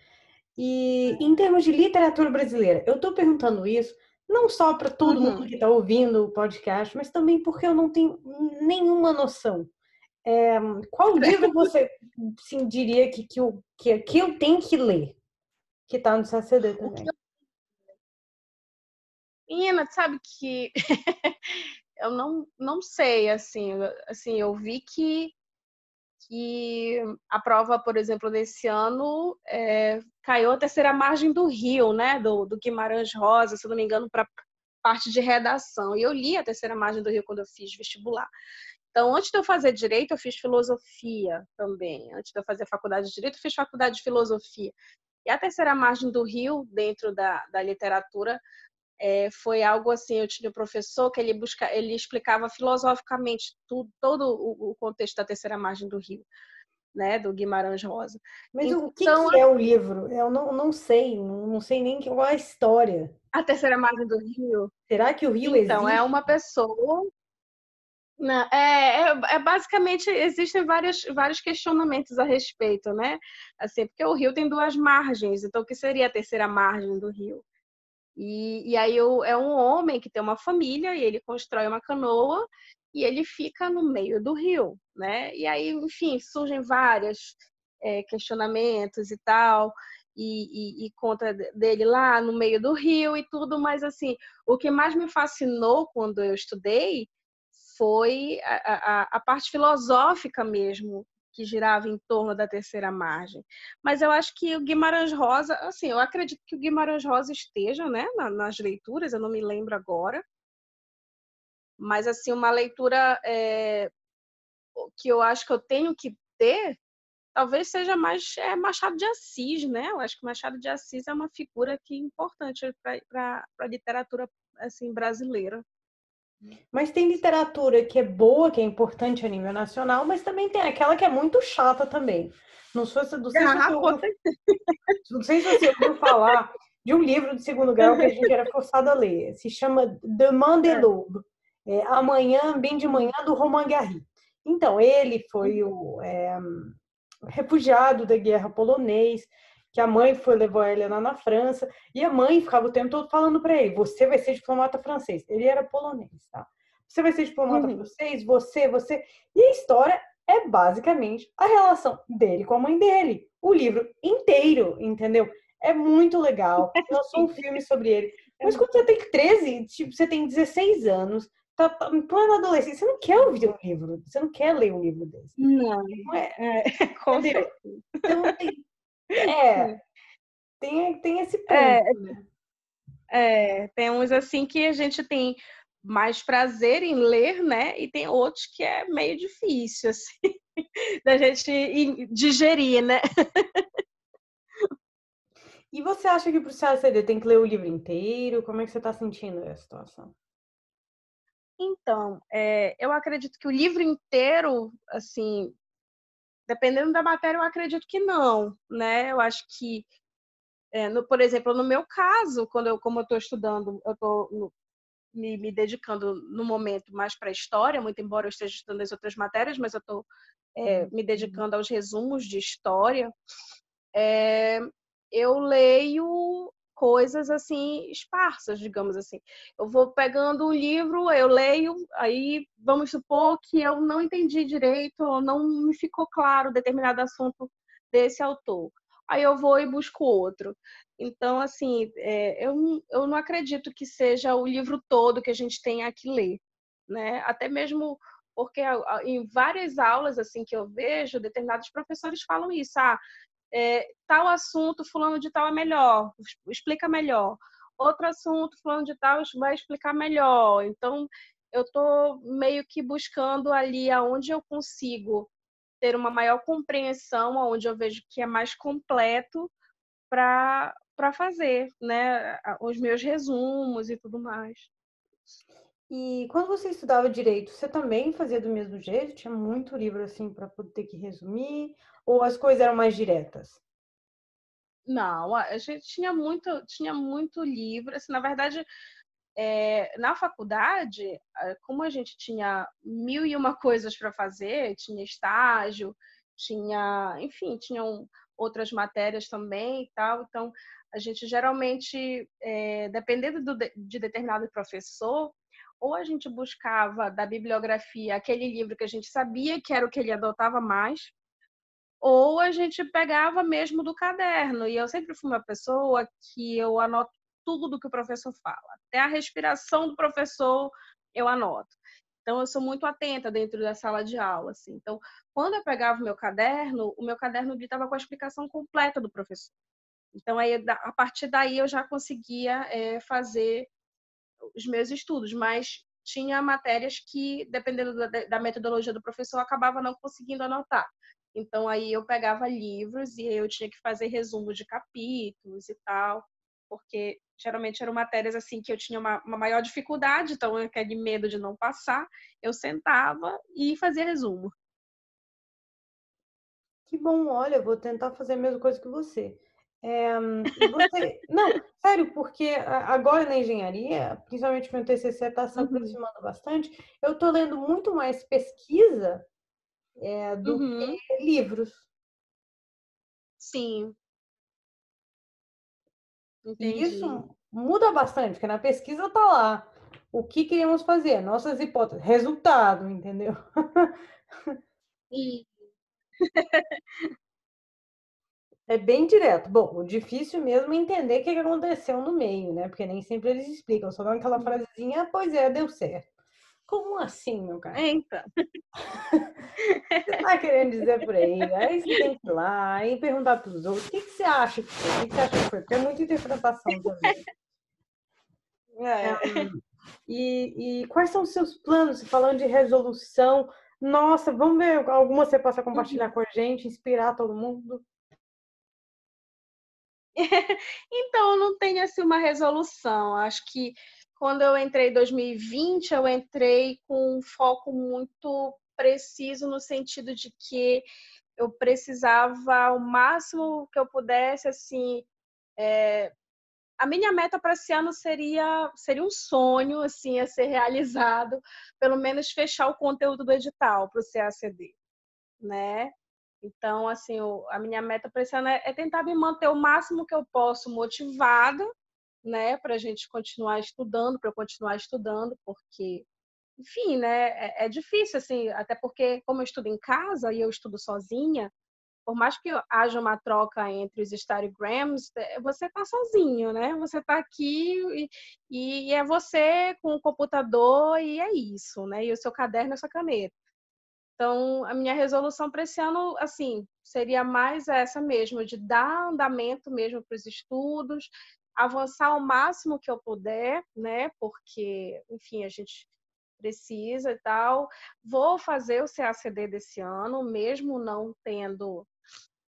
E em termos de literatura brasileira, eu estou perguntando isso não só para todo uhum. mundo que está ouvindo o podcast, mas também porque eu não tenho nenhuma noção é, qual *laughs* livro você sim, diria que, que, eu, que, que eu tenho que ler? Que está no CCD também. Menina, sabe que *laughs* eu não, não sei, assim, assim, eu vi que, que a prova, por exemplo, desse ano é, caiu a terceira margem do Rio, né, do, do Guimarães Rosa, se não me engano, para parte de redação. E eu li a terceira margem do Rio quando eu fiz vestibular. Então, antes de eu fazer direito, eu fiz filosofia também. Antes de eu fazer faculdade de direito, eu fiz faculdade de filosofia. E a terceira margem do Rio, dentro da, da literatura, é, foi algo assim. Eu tinha um professor que ele, busca, ele explicava filosoficamente tudo, todo o, o contexto da terceira margem do Rio. Né, do Guimarães Rosa. Mas então, o que, que, é o livro? Eu não, não sei, não, sei nem qual é a história. A terceira margem do Rio. Será que o Rio então, existe? Então, é uma pessoa não, é, é, é, basicamente existem vários, vários questionamentos a respeito, né? Assim, porque o rio tem duas margens, então o que seria a terceira margem do rio? E, e aí é um homem que tem uma família e ele constrói uma canoa e ele fica no meio do rio, né? E aí, enfim, surgem vários é, questionamentos e tal, e, e, e, conta dele lá no meio do rio e tudo, mas assim, o que mais me fascinou quando eu estudei foi a, a, a parte filosófica mesmo que girava em torno da terceira margem. Mas eu acho que o Guimarães Rosa, assim, eu acredito que o Guimarães Rosa esteja, né, nas leituras, eu não me lembro agora, mas assim uma leitura é, que eu acho que eu tenho que ter talvez seja mais é, Machado de Assis, né? Eu acho que Machado de Assis é uma figura que é importante para a literatura assim brasileira. Mas tem literatura que é boa, que é importante a nível nacional, mas também tem aquela que é muito chata também. Não, sei, se você, não sei se você ouviu falar de um livro de segundo grau que a gente era forçado a ler. Se chama Demande é. L'aube. É, Amanhã, Bem de Manhã, do Romain Gary. Então, ele foi o é, refugiado da guerra polonês, que a mãe foi levou a Helena na França, e a mãe ficava o tempo todo falando para ele: você vai ser diplomata francês. Ele era polonês, tá? Você vai ser diplomata uhum. francês, você, você. E a história é basicamente a relação dele com a mãe dele. O livro inteiro, entendeu? É muito legal. *laughs* Lançou um filme sobre ele. Mas quando você tem 13, tipo, você tem 16 anos, tá, tá em plena adolescência, você não quer ouvir um livro, você não quer ler um livro desse. Não, não é. é *laughs* com certeza. Então, tem, é, tem, tem esse ponto, é, né? É, tem uns assim que a gente tem mais prazer em ler, né? E tem outros que é meio difícil, assim, *laughs* da gente digerir, né? E você acha que para o CACD tem que ler o livro inteiro? Como é que você está sentindo essa situação? Então, é, eu acredito que o livro inteiro, assim, dependendo da matéria, eu acredito que não, né? Eu acho que, é, no, por exemplo, no meu caso, quando eu, como eu estou estudando, eu estou me, me, dedicando no momento mais para a história, muito embora eu esteja estudando as outras matérias, mas eu estou é, me dedicando aos resumos de história. É, eu leio coisas assim esparsas, digamos assim. Eu vou pegando um livro, eu leio, aí vamos supor que eu não entendi direito, não me ficou claro determinado assunto desse autor. Aí eu vou e busco outro. Então, assim, é, eu, eu não acredito que seja o livro todo que a gente tenha que ler, né? Até mesmo porque em várias aulas assim que eu vejo, determinados professores falam isso. Ah, é, tal assunto, fulano de tal é melhor, explica melhor. Outro assunto, fulano de tal vai explicar melhor. Então, eu estou meio que buscando ali aonde eu consigo ter uma maior compreensão, aonde eu vejo que é mais completo para fazer, né, os meus resumos e tudo mais. E quando você estudava direito, você também fazia do mesmo jeito? Tinha muito livro assim para ter que resumir? Ou as coisas eram mais diretas? Não, a gente tinha muito, tinha muito livro. Assim, na verdade, é, na faculdade, como a gente tinha mil e uma coisas para fazer, tinha estágio, tinha, enfim, tinham outras matérias também e tal. Então, a gente geralmente, é, dependendo do, de determinado professor, ou a gente buscava da bibliografia aquele livro que a gente sabia que era o que ele adotava mais, ou a gente pegava mesmo do caderno. E eu sempre fui uma pessoa que eu anoto tudo do que o professor fala. Até a respiração do professor eu anoto. Então, eu sou muito atenta dentro da sala de aula. Assim. Então, quando eu pegava o meu caderno, o meu caderno estava com a explicação completa do professor. Então, aí, a partir daí, eu já conseguia é, fazer os meus estudos, mas tinha matérias que, dependendo da, da, metodologia do professor, eu acabava não conseguindo anotar. Então aí eu pegava livros e eu tinha que fazer resumo de capítulos e tal, porque geralmente eram matérias assim que eu tinha uma, uma maior dificuldade, então aquele medo de não passar, eu sentava e fazia resumo. Que bom, olha, vou tentar fazer a mesma coisa que você. É, você... Não, sério, porque agora na engenharia, principalmente meu TCC está se uhum. aproximando uhum. bastante, eu estou lendo muito mais pesquisa é, do uhum. que livros. Sim. Entendi. E isso muda bastante, porque na pesquisa está lá o que queríamos fazer, nossas hipóteses, resultado, entendeu? *laughs* E *laughs* É bem direto. Bom, o difícil mesmo é entender o que aconteceu no meio, né? Porque nem sempre eles explicam, só dão aquela frasezinha, pois é, deu certo. Como assim, meu cara? Então. *laughs* Você tá querendo dizer por aí? Aí você tem que ir lá e perguntar para os outros, o que, que você acha que foi? O que, que você acha que foi? Porque é muita interpretação também. É. E, e quais são os seus planos? Falando de resolução, nossa, vamos ver alguma você possa compartilhar com a gente, inspirar todo mundo? *laughs* Então, eu não tenho assim uma resolução. Acho que quando eu entrei em 2020, eu entrei com um foco muito preciso no sentido de que eu precisava o máximo que eu pudesse assim é... a minha meta para esse ano seria seria um sonho assim a ser realizado pelo menos fechar o conteúdo do edital para o CACD né então, assim, a minha meta para esse ano é, é tentar me manter o máximo que eu posso motivada, né, para a gente continuar estudando, para eu continuar estudando, porque, enfim, né, é, é, difícil, assim, até porque, como eu estudo em casa e eu estudo sozinha, por mais que haja uma troca entre os Instagrams, é, você está sozinho, né? Você está aqui e, e é você com o computador e é isso, né? E o seu caderno e a sua caneta. Então, a minha resolução para esse ano, assim, seria mais essa mesmo, de dar andamento mesmo para os estudos, avançar o máximo que eu puder, né? Porque, enfim, a gente precisa e tal. Vou fazer o CACD desse ano, mesmo não tendo,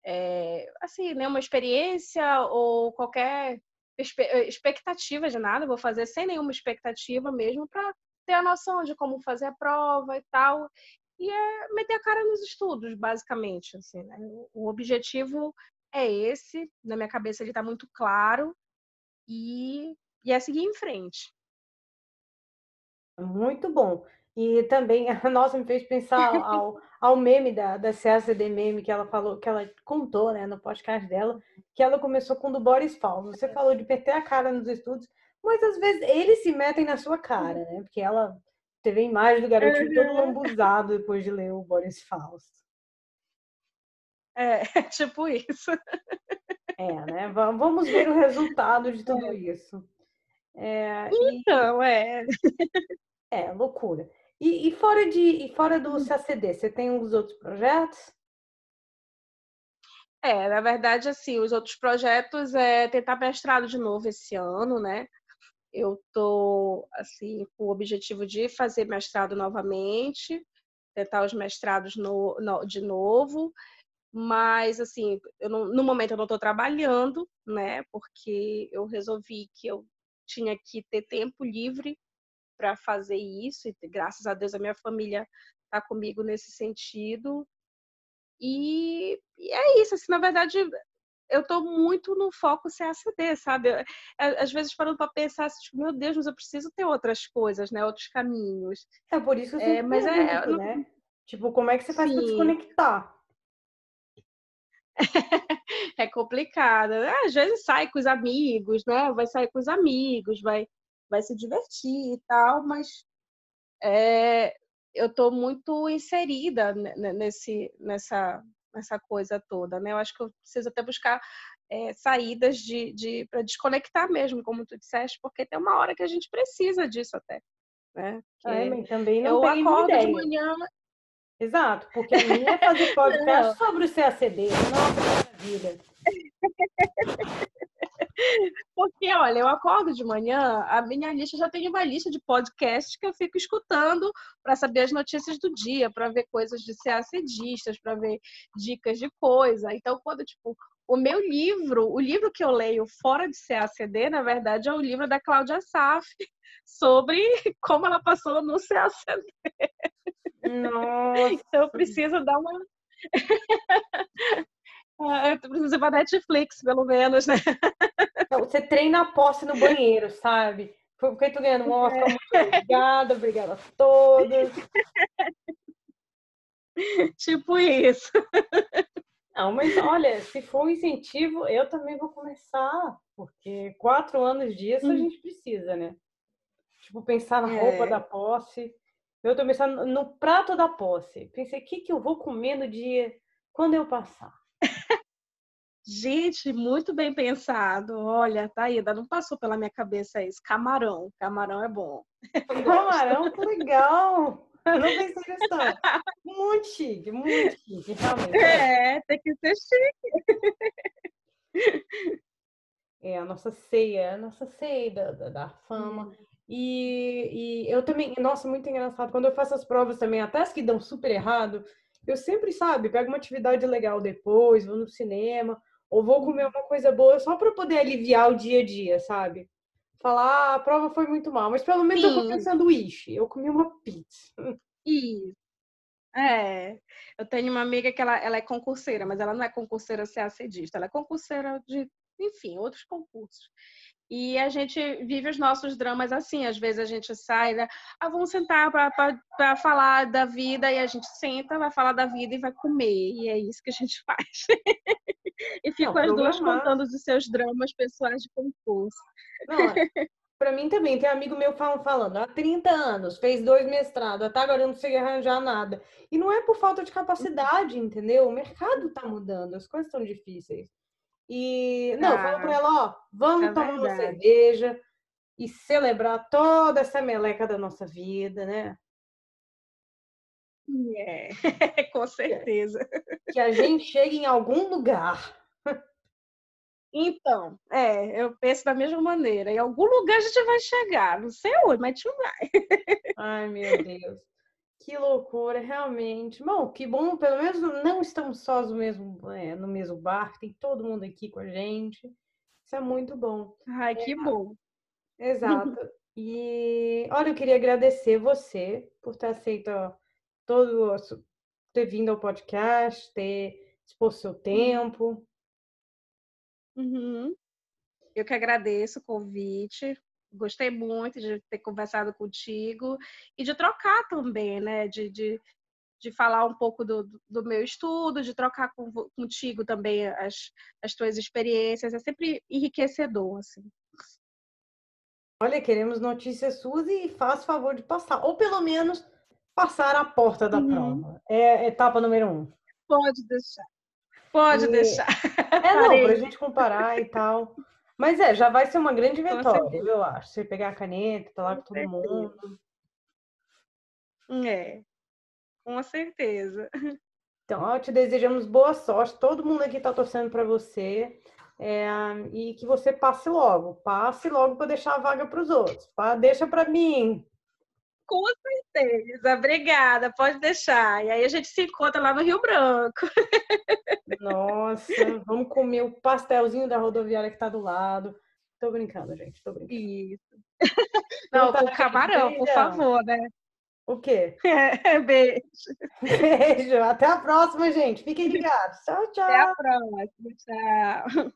é, assim, nenhuma experiência ou qualquer expectativa de nada. Vou fazer sem nenhuma expectativa mesmo para ter a noção de como fazer a prova e tal e é meter a cara nos estudos, basicamente. Assim, né? O objetivo é esse, na minha cabeça ele está muito claro, e, e é seguir em frente. Muito bom. E também, *laughs* nossa, me fez pensar ao, ao meme da, da CACD Meme que ela falou, que ela contou né, no podcast dela, que ela começou com o do Boris Fausto. Você falou de meter a cara nos estudos, mas às vezes eles se metem na sua cara, né? Porque ela Teve a imagem do garotinho uhum. todo lambuzado depois de ler o Boris Fausto. É, *laughs* tipo isso. É, né? Vamos ver o resultado de tudo é. isso. É, então, e... é. É, loucura. E, e, fora, de, e fora do hum. CACD, você tem uns outros projetos? É, na verdade, assim, os outros projetos é tentar mestrado de novo esse ano, né? Eu tô assim com o objetivo de fazer mestrado novamente, tentar os mestrados no, no, de novo, mas assim, não, no momento eu não estou trabalhando, né? Porque eu resolvi que eu tinha que ter tempo livre para fazer isso e graças a Deus a minha família está comigo nesse sentido. E, e, é isso, assim, na verdade, eu tô muito no foco CACD, sabe? Às vezes parando para pensar, assim, tipo, meu Deus, mas eu preciso ter outras coisas, né? Outros caminhos. É por isso que eu é, mas é, é, né? Tipo, como é que você faz para desconectar? *laughs* é complicado. Às vezes sai com os amigos, né? Vai sair com os amigos, vai, vai se divertir e tal, mas é, eu estou muito inserida nesse, nessa, essa coisa toda, né? Eu acho que eu preciso até buscar é, saídas de, de para desconectar mesmo, como tu disseste, porque tem uma hora que a gente precisa disso até, né? Que é, também não eu acordo ideia. de manhã. Exato, porque a minha é fazer *laughs* podcast sobre o CACD. Nossa, maravilha. *laughs* Porque, olha, eu acordo de manhã, a minha lista já tem uma lista de podcasts que eu fico escutando para saber as notícias do dia, para ver coisas de CACDistas, para ver dicas de coisa. Então, quando, tipo, o meu livro, o livro que eu leio fora de CACD, na verdade, é o livro da Cláudia Saf *laughs* sobre como ela passou no CACD. Nossa. *laughs* Então, eu preciso dar uma. Eu preciso ir pra Netflix, pelo menos, né? Você treina a posse no banheiro, sabe? Porque tu ganhando um Oscar, muito obrigada, obrigada a todos. Tipo isso. Não, mas olha, se for um incentivo, eu também vou começar, porque quatro anos disso a hum. gente precisa, né? Tipo, pensar na roupa da posse. Eu tô pensando no prato da posse. Pensei, o que, que eu vou comer no dia quando eu passar? Gente, muito bem pensado. Olha, tá aí, ainda não passou pela minha cabeça isso. Camarão, camarão é bom. *laughs* Camarão, que legal! Eu não pensei nisso. *laughs* Muito chique, muito chique, realmente. É, tem que ser chique. É a nossa ceia, a nossa ceia da, da, da fama. Hum. E, e eu também, nossa, muito engraçado. Quando eu faço as provas também, até as que dão super errado, eu sempre, sabe, pego uma atividade legal depois, vou no cinema, ou vou comer uma coisa boa só para poder aliviar o dia a dia, sabe? Falar, ah, a prova foi muito mal, mas pelo menos Sim. eu comi um sanduíche, eu comi uma pizza. *laughs* Isso. É, eu tenho uma amiga que ela, ela é concurseira, mas ela não é concurseira CACDista, ela é concurseira de, enfim, outros concursos. E a gente vive os nossos dramas assim. Às vezes a gente sai, né? ah, vamos sentar para falar da vida, e a gente senta, vai falar da vida e vai comer. E é isso que a gente *laughs* faz. e ficam as duas contando os seus dramas pessoais de concurso. Para mim também, tem amigo meu falando, há 30 anos, fez dois mestrados, até agora eu não sei arranjar nada. E não é por falta de capacidade, entendeu? O mercado está mudando, as coisas estão difíceis. E não, ah, fala para ela, ó, vamos é tomar verdade. uma cerveja e celebrar toda essa meleca da nossa vida, né? É, *laughs* com certeza. Que a gente chegue em algum lugar. Então, é, eu penso da mesma maneira. Em algum lugar a gente vai chegar, não sei onde, mas a gente vai. Ai, meu Deus. Que loucura, realmente. Bom, que bom, pelo menos não estamos sós no mesmo, é, no mesmo barco, tem todo mundo aqui com a gente. Isso é muito bom. Ai, é, que bom. Exato. E olha, eu queria agradecer você por ter aceito todo ter vindo ao podcast, ter exposto seu tempo. Uhum. Eu que agradeço o convite. Gostei muito de ter conversado contigo e de trocar também, né? De, de, de falar um pouco do, do meu estudo, de trocar com, contigo também as, as tuas experiências. É sempre enriquecedor, assim. Olha, queremos notícias suas e faz favor de passar, ou pelo menos passar a porta da uhum. prova. É etapa número um. Pode deixar. Pode e... deixar. É, não, pra gente comparar e tal. Mas é, já vai ser uma grande vitória, eu acho. Você pegar a caneta, tá lá com, todo mundo. É, com certeza. Então, ó, te desejamos boa sorte. Todo mundo aqui tá torcendo para você. É, e que você passe logo. Passe logo para deixar a vaga para os outros. Tá? Deixa para mim. Com certeza, obrigada, pode deixar. E aí a gente se encontra lá no Rio Branco. Nossa, vamos comer o pastelzinho da rodoviária que tá do lado. Tô brincando, gente, tô brincando. Isso. *laughs* Não, tá, com camarão, por favor, né? O quê? *laughs* É, beijo. Beijo. Até a próxima, gente. Fiquem *laughs* ligados. Tchau, tchau. Até a próxima. Tchau.